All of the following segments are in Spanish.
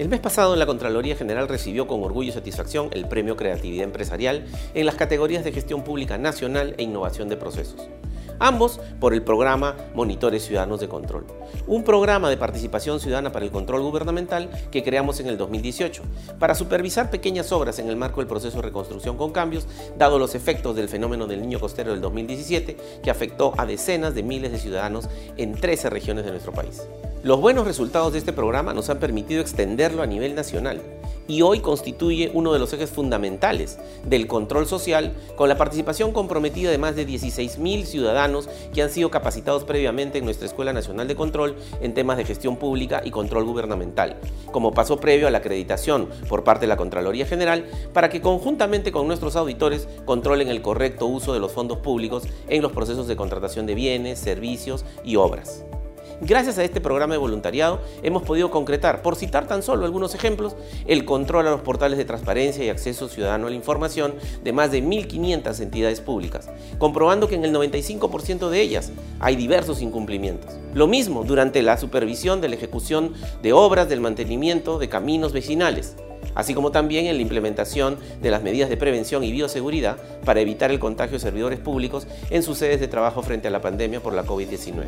El mes pasado la Contraloría General recibió con orgullo y satisfacción el Premio Creatividad Empresarial en las categorías de Gestión Pública Nacional e Innovación de Procesos ambos por el programa Monitores Ciudadanos de Control, un programa de participación ciudadana para el control gubernamental que creamos en el 2018 para supervisar pequeñas obras en el marco del proceso de reconstrucción con cambios, dado los efectos del fenómeno del niño costero del 2017 que afectó a decenas de miles de ciudadanos en 13 regiones de nuestro país. Los buenos resultados de este programa nos han permitido extenderlo a nivel nacional y hoy constituye uno de los ejes fundamentales del control social con la participación comprometida de más de 16.000 ciudadanos que han sido capacitados previamente en nuestra Escuela Nacional de Control en temas de gestión pública y control gubernamental, como paso previo a la acreditación por parte de la Contraloría General para que conjuntamente con nuestros auditores controlen el correcto uso de los fondos públicos en los procesos de contratación de bienes, servicios y obras. Gracias a este programa de voluntariado hemos podido concretar, por citar tan solo algunos ejemplos, el control a los portales de transparencia y acceso ciudadano a la información de más de 1.500 entidades públicas, comprobando que en el 95% de ellas hay diversos incumplimientos. Lo mismo durante la supervisión de la ejecución de obras del mantenimiento de caminos vecinales, así como también en la implementación de las medidas de prevención y bioseguridad para evitar el contagio de servidores públicos en sus sedes de trabajo frente a la pandemia por la COVID-19.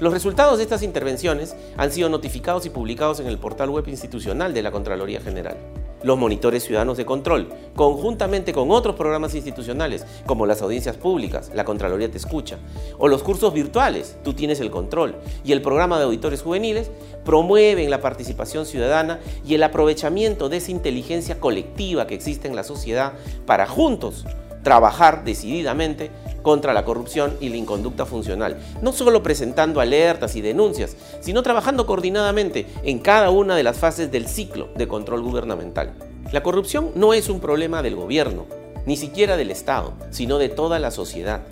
Los resultados de estas intervenciones han sido notificados y publicados en el portal web institucional de la Contraloría General los monitores ciudadanos de control, conjuntamente con otros programas institucionales como las audiencias públicas, la Contraloría te escucha, o los cursos virtuales, tú tienes el control, y el programa de auditores juveniles, promueven la participación ciudadana y el aprovechamiento de esa inteligencia colectiva que existe en la sociedad para juntos trabajar decididamente contra la corrupción y la inconducta funcional, no solo presentando alertas y denuncias, sino trabajando coordinadamente en cada una de las fases del ciclo de control gubernamental. La corrupción no es un problema del gobierno, ni siquiera del Estado, sino de toda la sociedad.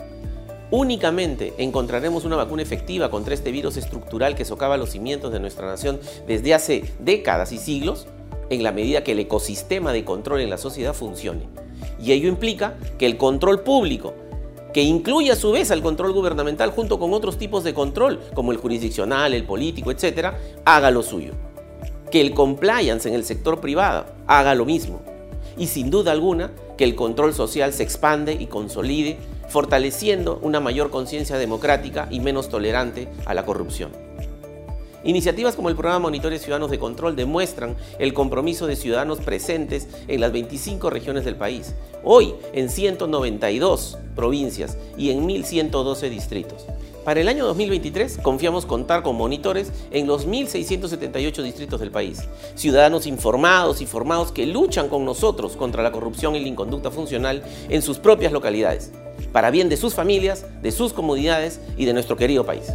Únicamente encontraremos una vacuna efectiva contra este virus estructural que socava los cimientos de nuestra nación desde hace décadas y siglos, en la medida que el ecosistema de control en la sociedad funcione. Y ello implica que el control público, que incluye a su vez al control gubernamental junto con otros tipos de control, como el jurisdiccional, el político, etc., haga lo suyo. Que el compliance en el sector privado haga lo mismo. Y sin duda alguna, que el control social se expande y consolide, fortaleciendo una mayor conciencia democrática y menos tolerante a la corrupción. Iniciativas como el programa Monitores Ciudadanos de Control demuestran el compromiso de ciudadanos presentes en las 25 regiones del país, hoy en 192 provincias y en 1.112 distritos. Para el año 2023 confiamos contar con monitores en los 1.678 distritos del país, ciudadanos informados y formados que luchan con nosotros contra la corrupción y la inconducta funcional en sus propias localidades, para bien de sus familias, de sus comunidades y de nuestro querido país.